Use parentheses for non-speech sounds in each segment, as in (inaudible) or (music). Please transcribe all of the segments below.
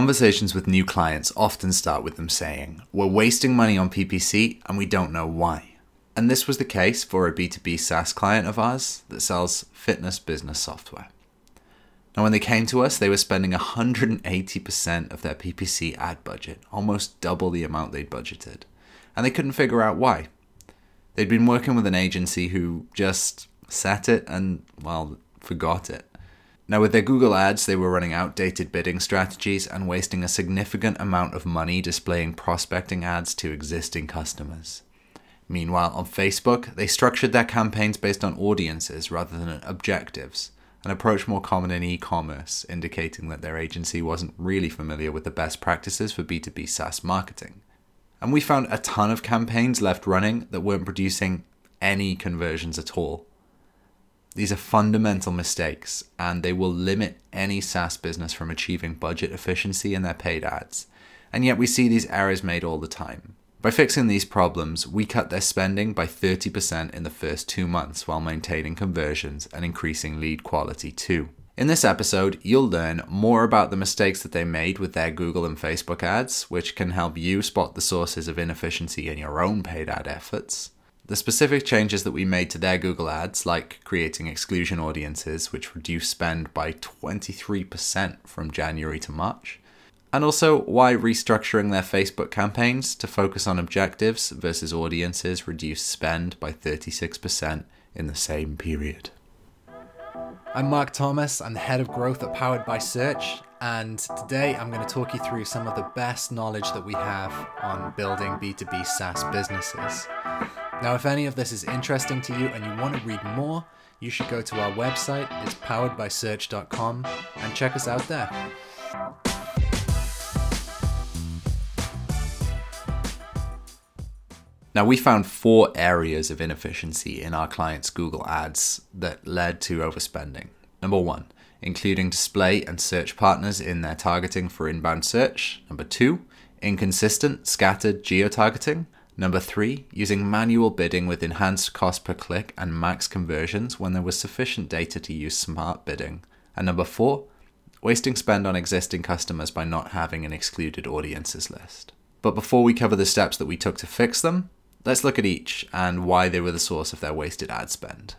Conversations with new clients often start with them saying, We're wasting money on PPC and we don't know why. And this was the case for a B2B SaaS client of ours that sells fitness business software. Now, when they came to us, they were spending 180% of their PPC ad budget, almost double the amount they'd budgeted. And they couldn't figure out why. They'd been working with an agency who just set it and, well, forgot it. Now, with their Google ads, they were running outdated bidding strategies and wasting a significant amount of money displaying prospecting ads to existing customers. Meanwhile, on Facebook, they structured their campaigns based on audiences rather than objectives, an approach more common in e commerce, indicating that their agency wasn't really familiar with the best practices for B2B SaaS marketing. And we found a ton of campaigns left running that weren't producing any conversions at all. These are fundamental mistakes, and they will limit any SaaS business from achieving budget efficiency in their paid ads. And yet, we see these errors made all the time. By fixing these problems, we cut their spending by 30% in the first two months while maintaining conversions and increasing lead quality too. In this episode, you'll learn more about the mistakes that they made with their Google and Facebook ads, which can help you spot the sources of inefficiency in your own paid ad efforts the specific changes that we made to their Google ads, like creating exclusion audiences, which reduced spend by 23% from January to March, and also why restructuring their Facebook campaigns to focus on objectives versus audiences reduced spend by 36% in the same period. I'm Marc Thomas, I'm the head of growth at Powered by Search, and today I'm going to talk you through some of the best knowledge that we have on building B2B SaaS businesses. Now, if any of this is interesting to you and you want to read more, you should go to our website, it's poweredbysearch.com, and check us out there. Now, we found four areas of inefficiency in our clients' Google ads that led to overspending. Number one, including display and search partners in their targeting for inbound search. Number two, inconsistent, scattered geo targeting. Number three, using manual bidding with enhanced cost per click and max conversions when there was sufficient data to use smart bidding. And number four, wasting spend on existing customers by not having an excluded audiences list. But before we cover the steps that we took to fix them, let's look at each and why they were the source of their wasted ad spend.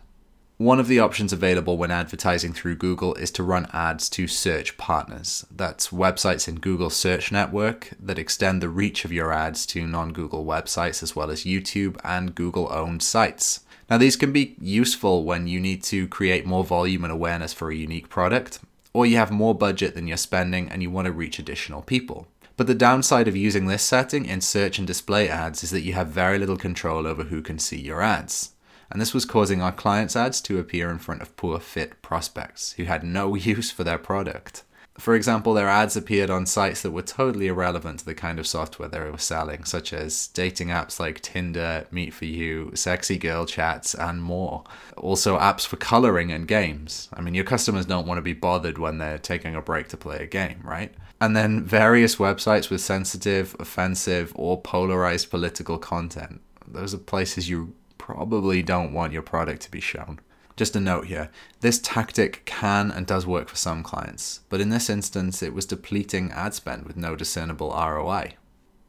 One of the options available when advertising through Google is to run ads to search partners. That's websites in Google Search Network that extend the reach of your ads to non Google websites as well as YouTube and Google owned sites. Now, these can be useful when you need to create more volume and awareness for a unique product, or you have more budget than you're spending and you want to reach additional people. But the downside of using this setting in search and display ads is that you have very little control over who can see your ads and this was causing our clients' ads to appear in front of poor fit prospects who had no (laughs) use for their product. For example, their ads appeared on sites that were totally irrelevant to the kind of software they were selling, such as dating apps like Tinder, Meet for You, sexy girl chats, and more. Also, apps for coloring and games. I mean, your customers don't want to be bothered when they're taking a break to play a game, right? And then various websites with sensitive, offensive, or polarized political content. Those are places you probably don't want your product to be shown. Just a note here this tactic can and does work for some clients, but in this instance, it was depleting ad spend with no discernible ROI.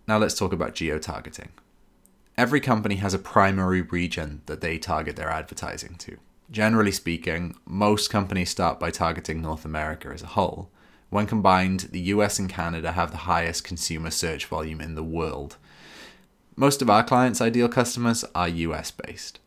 Now let's talk about geo targeting. Every company has a primary region that they target their advertising to. Generally speaking, most companies start by targeting North America as a whole. When combined, the US and Canada have the highest consumer search volume in the world, most of our clients' ideal customers are US based,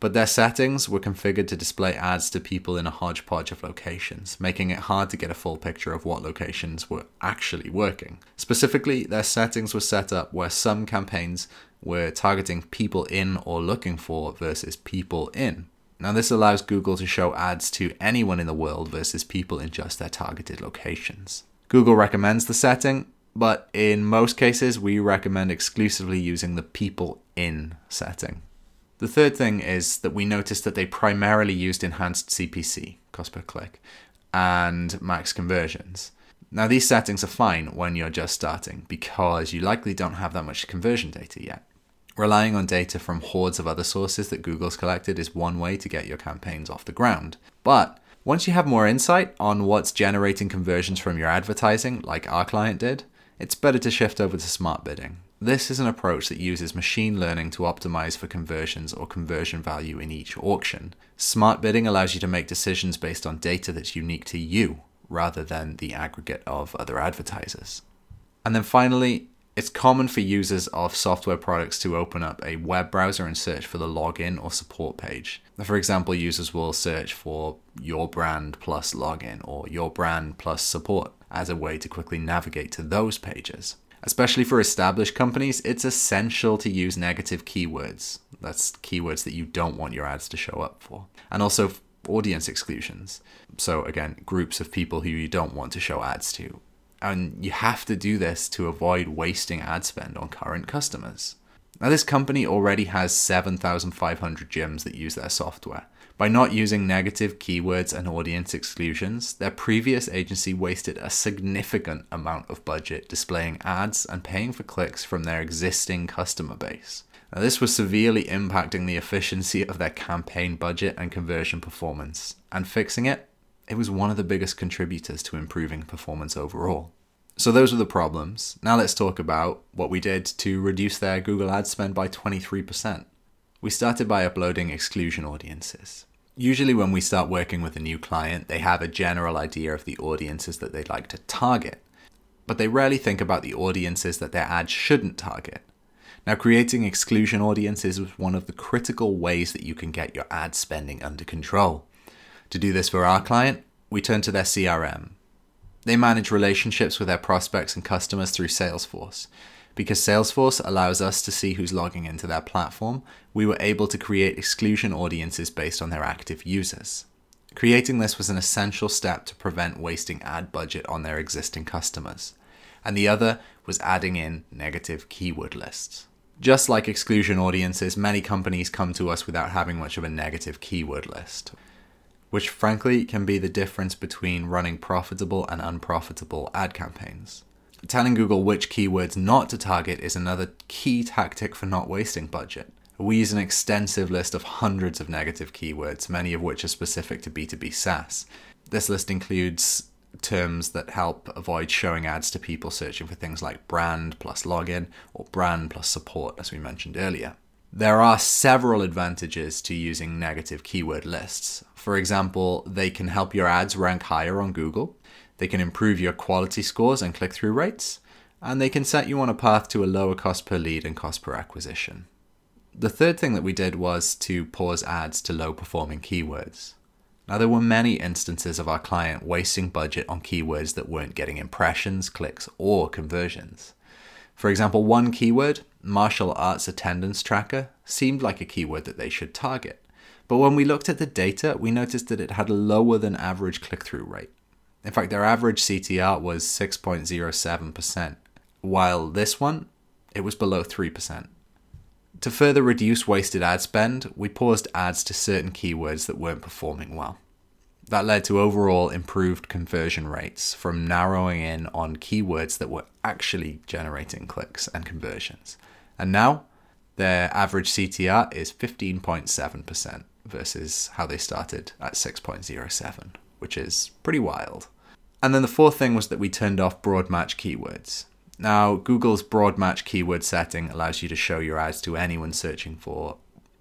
but their settings were configured to display ads to people in a hodgepodge of locations, making it hard to get a full picture of what locations were actually working. Specifically, their settings were set up where some campaigns were targeting people in or looking for versus people in. Now, this allows Google to show ads to anyone in the world versus people in just their targeted locations. Google recommends the setting, but in most cases, we recommend exclusively using the people in setting. The third thing is that we noticed that they primarily used enhanced CPC, cost per click, and max conversions. Now, these settings are fine when you're just starting because you likely don't have that much conversion data yet. Relying on data from hordes of other sources that Google's collected is one way to get your campaigns off the ground. But Once you have more insight on what's generating conversions from your advertising, like our client did, it's better to shift over to smart bidding. This is an approach that uses machine learning to optimize for conversions or conversion value in each auction. Smart bidding allows you to make decisions based on data that's unique to you rather than the aggregate of other advertisers. And then finally, it's common for users of software products to open up a web browser and search for the login or support page. For example, users will search for your brand plus login or your brand plus support as a way to quickly navigate to those pages. Especially for established companies, it's essential to use negative keywords. That's keywords that you don't want your ads to show up for. And also audience exclusions. So, again, groups of people who you don't want to show ads to and you have to do this to avoid wasting ad spend on current customers. Now, this company already has 7,500 gyms that use their software. By not using negative keywords and audience exclusions, their previous agency wasted a significant amount of budget displaying ads and paying for clicks from their existing customer base. Now, this was severely impacting the efficiency of their campaign budget and conversion performance, and fixing it it was one of the biggest contributors to improving performance overall. So those were the problems. Now let's talk about what we did to reduce their Google ad spend by 23%. We started by uploading exclusion audiences. Usually, when we start working with a new client, they have a general idea of the audiences that they'd like to target, but they rarely think about the audiences that their ads shouldn't target. Now, creating exclusion audiences is one of the critical ways that you can get your ad spending under control. To do this for our client, we turn to their CRM. They manage relationships with their prospects and customers through Salesforce. Because Salesforce allows us to see who's logging into their platform, we were able to create exclusion audiences based on their active users. Creating this was an essential step to prevent wasting ad budget on their existing customers. And the other was adding in negative keyword lists. Just like exclusion audiences, many companies come to us without having much of a negative keyword list which frankly can be the difference between running profitable and unprofitable ad campaigns. Telling Google which keywords not to target is another key tactic for not wasting budget. We use an extensive list of hundreds of negative keywords, many of which are specific to B2B SaaS. This list includes terms that help avoid showing ads to people searching for things like brand plus login or brand plus support, as we mentioned earlier. There are several advantages to using negative keyword lists. For example, they can help your ads rank higher on Google, they can improve your quality scores and click through rates, and they can set you on a path to a lower cost per lead and cost per acquisition. The third thing that we did was to pause ads to low performing keywords. Now, there were many instances of our client wasting budget on keywords that weren't getting impressions, clicks, or conversions. For example, one keyword martial arts attendance tracker seemed like a keyword that they should target. But when we looked at the data, we noticed that it had a lower than average click through rate. In fact, their average CTR was 6.07%, while this one, it was below 3%. To further reduce wasted ad spend, we paused ads to certain keywords that weren't performing well. That led to overall improved conversion rates from narrowing in on keywords that were actually generating clicks and conversions. And now their average CTR is 15.7% versus how they started at 6.07, which is pretty wild. And then the fourth thing was that we turned off broad match keywords. Now, Google's broad match keyword setting allows you to show your ads to anyone searching for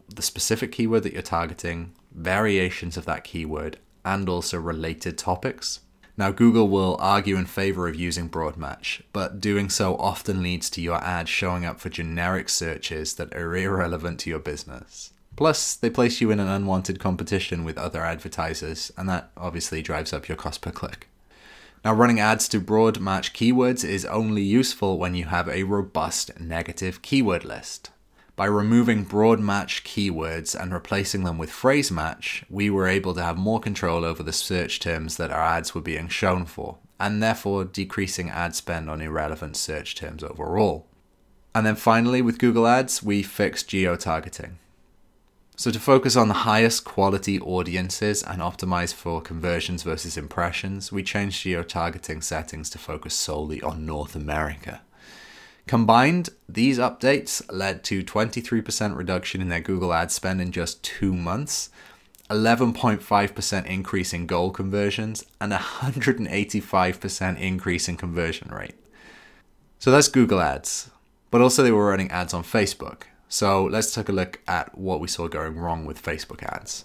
the specific keyword that you're targeting, variations of that keyword, and also related topics. Now, Google will argue in favor of using broad match, but doing so often leads to your ad showing up for generic searches that are irrelevant to your business. Plus, they place you in an unwanted competition with other advertisers, and that obviously drives up your cost per click. Now, running ads to broad match keywords is only useful when you have a robust negative keyword list. By removing broad match keywords and replacing them with phrase match, we were able to have more control over the search terms that our ads were being shown for, and therefore decreasing ad spend on irrelevant search terms overall. And then finally, with Google Ads, we fixed geo targeting. So, to focus on the highest quality audiences and optimize for conversions versus impressions, we changed geo targeting settings to focus solely on North America. Combined, these updates led to 23% reduction in their Google ad spend in just two months, 11.5% increase in goal conversions, and a 185% increase in conversion rate. So that's Google Ads. But also, they were running ads on Facebook. So let's take a look at what we saw going wrong with Facebook ads.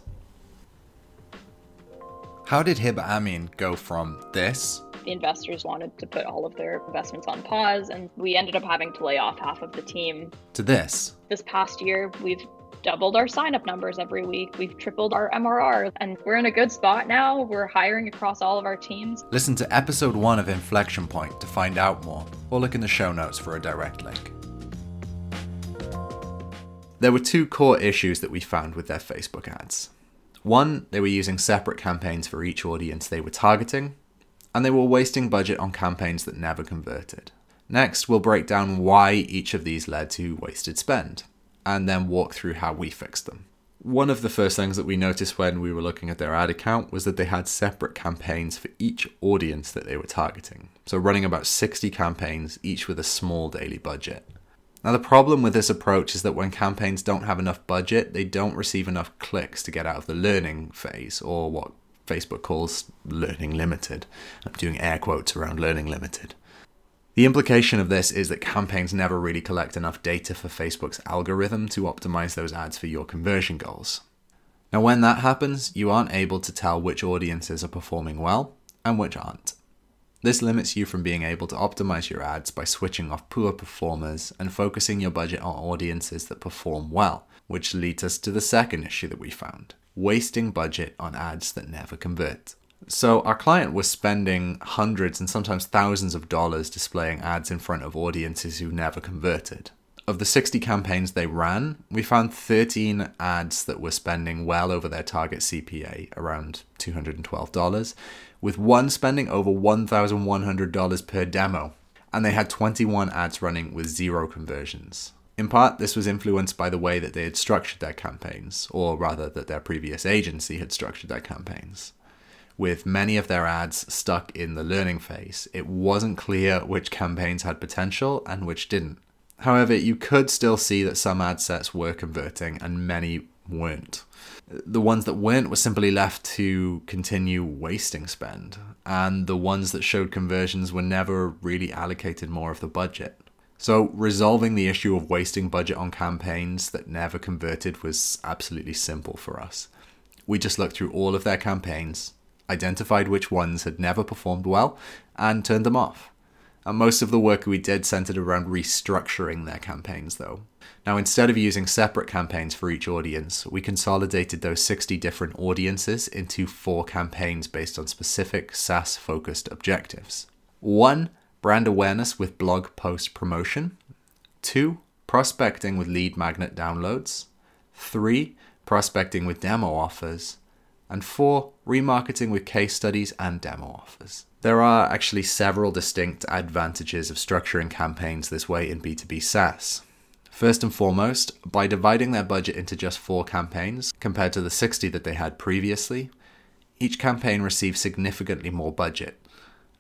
How did Hib Amin go from this? The investors wanted to put all of their investments on pause, and we ended up having to lay off half of the team. To this? This past year, we've doubled our sign up numbers every week. We've tripled our MRR, and we're in a good spot now. We're hiring across all of our teams. Listen to episode one of Inflection Point to find out more, or look in the show notes for a direct link. There were two core issues that we found with their Facebook ads. One, they were using separate campaigns for each audience they were targeting, and they were wasting budget on campaigns that never converted. Next, we'll break down why each of these led to wasted spend, and then walk through how we fixed them. One of the first things that we noticed when we were looking at their ad account was that they had separate campaigns for each audience that they were targeting. So, running about 60 campaigns, each with a small daily budget. Now, the problem with this approach is that when campaigns don't have enough budget, they don't receive enough clicks to get out of the learning phase, or what Facebook calls learning limited. I'm doing air quotes around learning limited. The implication of this is that campaigns never really collect enough data for Facebook's algorithm to optimize those ads for your conversion goals. Now, when that happens, you aren't able to tell which audiences are performing well and which aren't. This limits you from being able to optimize your ads by switching off poor performers and focusing your budget on audiences that perform well, which leads us to the second issue that we found wasting budget on ads that never convert. So, our client was spending hundreds and sometimes thousands of dollars displaying ads in front of audiences who never converted. Of the 60 campaigns they ran, we found 13 ads that were spending well over their target CPA, around $212, with one spending over $1,100 per demo, and they had 21 ads running with zero conversions. In part, this was influenced by the way that they had structured their campaigns, or rather, that their previous agency had structured their campaigns. With many of their ads stuck in the learning phase, it wasn't clear which campaigns had potential and which didn't. However, you could still see that some ad sets were converting and many weren't the ones that weren't were simply left to continue wasting spend, and the ones that showed conversions were never really allocated more of the budget. So, resolving the issue of wasting budget on campaigns that never converted was absolutely simple for us. We just looked through all of their campaigns, identified which ones had never performed well, and turned them off. And most of the work we did centered around restructuring their campaigns, though. Now, instead of using separate campaigns for each audience, we consolidated those 60 different audiences into four campaigns based on specific SaaS focused objectives. One, brand awareness with blog post promotion. Two, prospecting with lead magnet downloads. Three, prospecting with demo offers. And four, remarketing with case studies and demo offers. There are actually several distinct advantages of structuring campaigns this way in B2B SaaS. First and foremost, by dividing their budget into just four campaigns compared to the 60 that they had previously, each campaign received significantly more budget,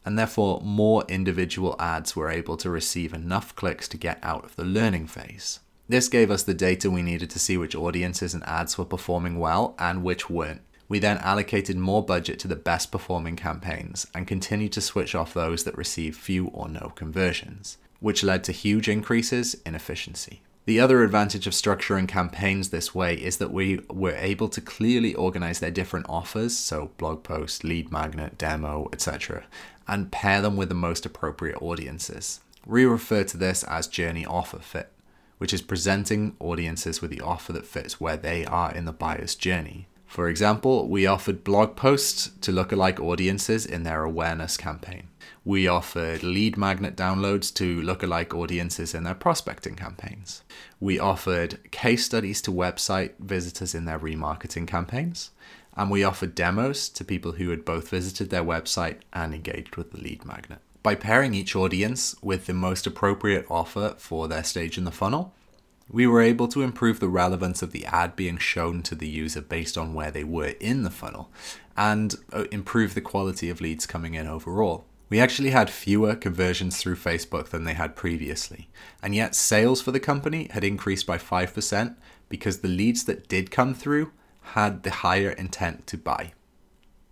and therefore more individual ads were able to receive enough clicks to get out of the learning phase. This gave us the data we needed to see which audiences and ads were performing well and which weren't. We then allocated more budget to the best performing campaigns and continued to switch off those that received few or no conversions, which led to huge increases in efficiency. The other advantage of structuring campaigns this way is that we were able to clearly organize their different offers, so blog post, lead magnet, demo, etc., and pair them with the most appropriate audiences. We refer to this as journey offer fit, which is presenting audiences with the offer that fits where they are in the buyer's journey. For example, we offered blog posts to lookalike audiences in their awareness campaign. We offered lead magnet downloads to lookalike audiences in their prospecting campaigns. We offered case studies to website visitors in their remarketing campaigns. And we offered demos to people who had both visited their website and engaged with the lead magnet. By pairing each audience with the most appropriate offer for their stage in the funnel, we were able to improve the relevance of the ad being shown to the user based on where they were in the funnel and uh, improve the quality of leads coming in overall. We actually had fewer conversions through Facebook than they had previously, and yet sales for the company had increased by 5% because the leads that did come through had the higher intent to buy.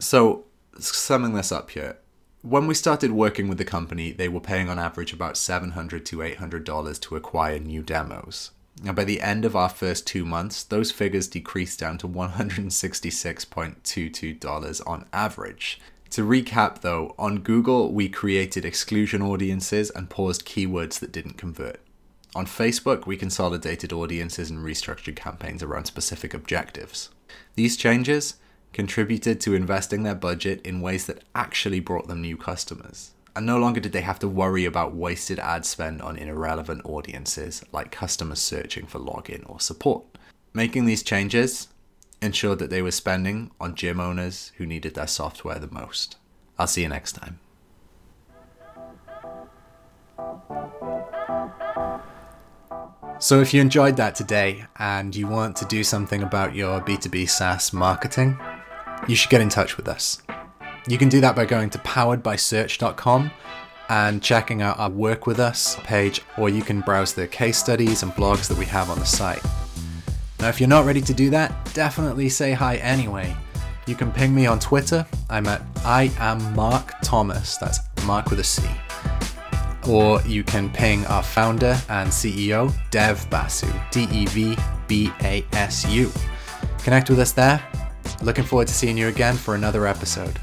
So, summing this up here, when we started working with the company, they were paying on average about 700 to $800 to acquire new demos. Now, by the end of our first two months, those figures decreased down to $166.22 on average. To recap though, on Google, we created exclusion audiences and paused keywords that didn't convert. On Facebook, we consolidated audiences and restructured campaigns around specific objectives. These changes contributed to investing their budget in ways that actually brought them new customers. And no longer did they have to worry about wasted ad spend on irrelevant audiences like customers searching for login or support. Making these changes ensured that they were spending on gym owners who needed their software the most. I'll see you next time. So, if you enjoyed that today and you want to do something about your B2B SaaS marketing, you should get in touch with us. You can do that by going to poweredbysearch.com and checking out our Work With Us page, or you can browse the case studies and blogs that we have on the site. Now, if you're not ready to do that, definitely say hi anyway. You can ping me on Twitter. I'm at I am Marc Thomas. That's Marc with a C. Or you can ping our founder and CEO, Dev Basu, D E V B A S U. Connect with us there. Looking forward to seeing you again for another episode.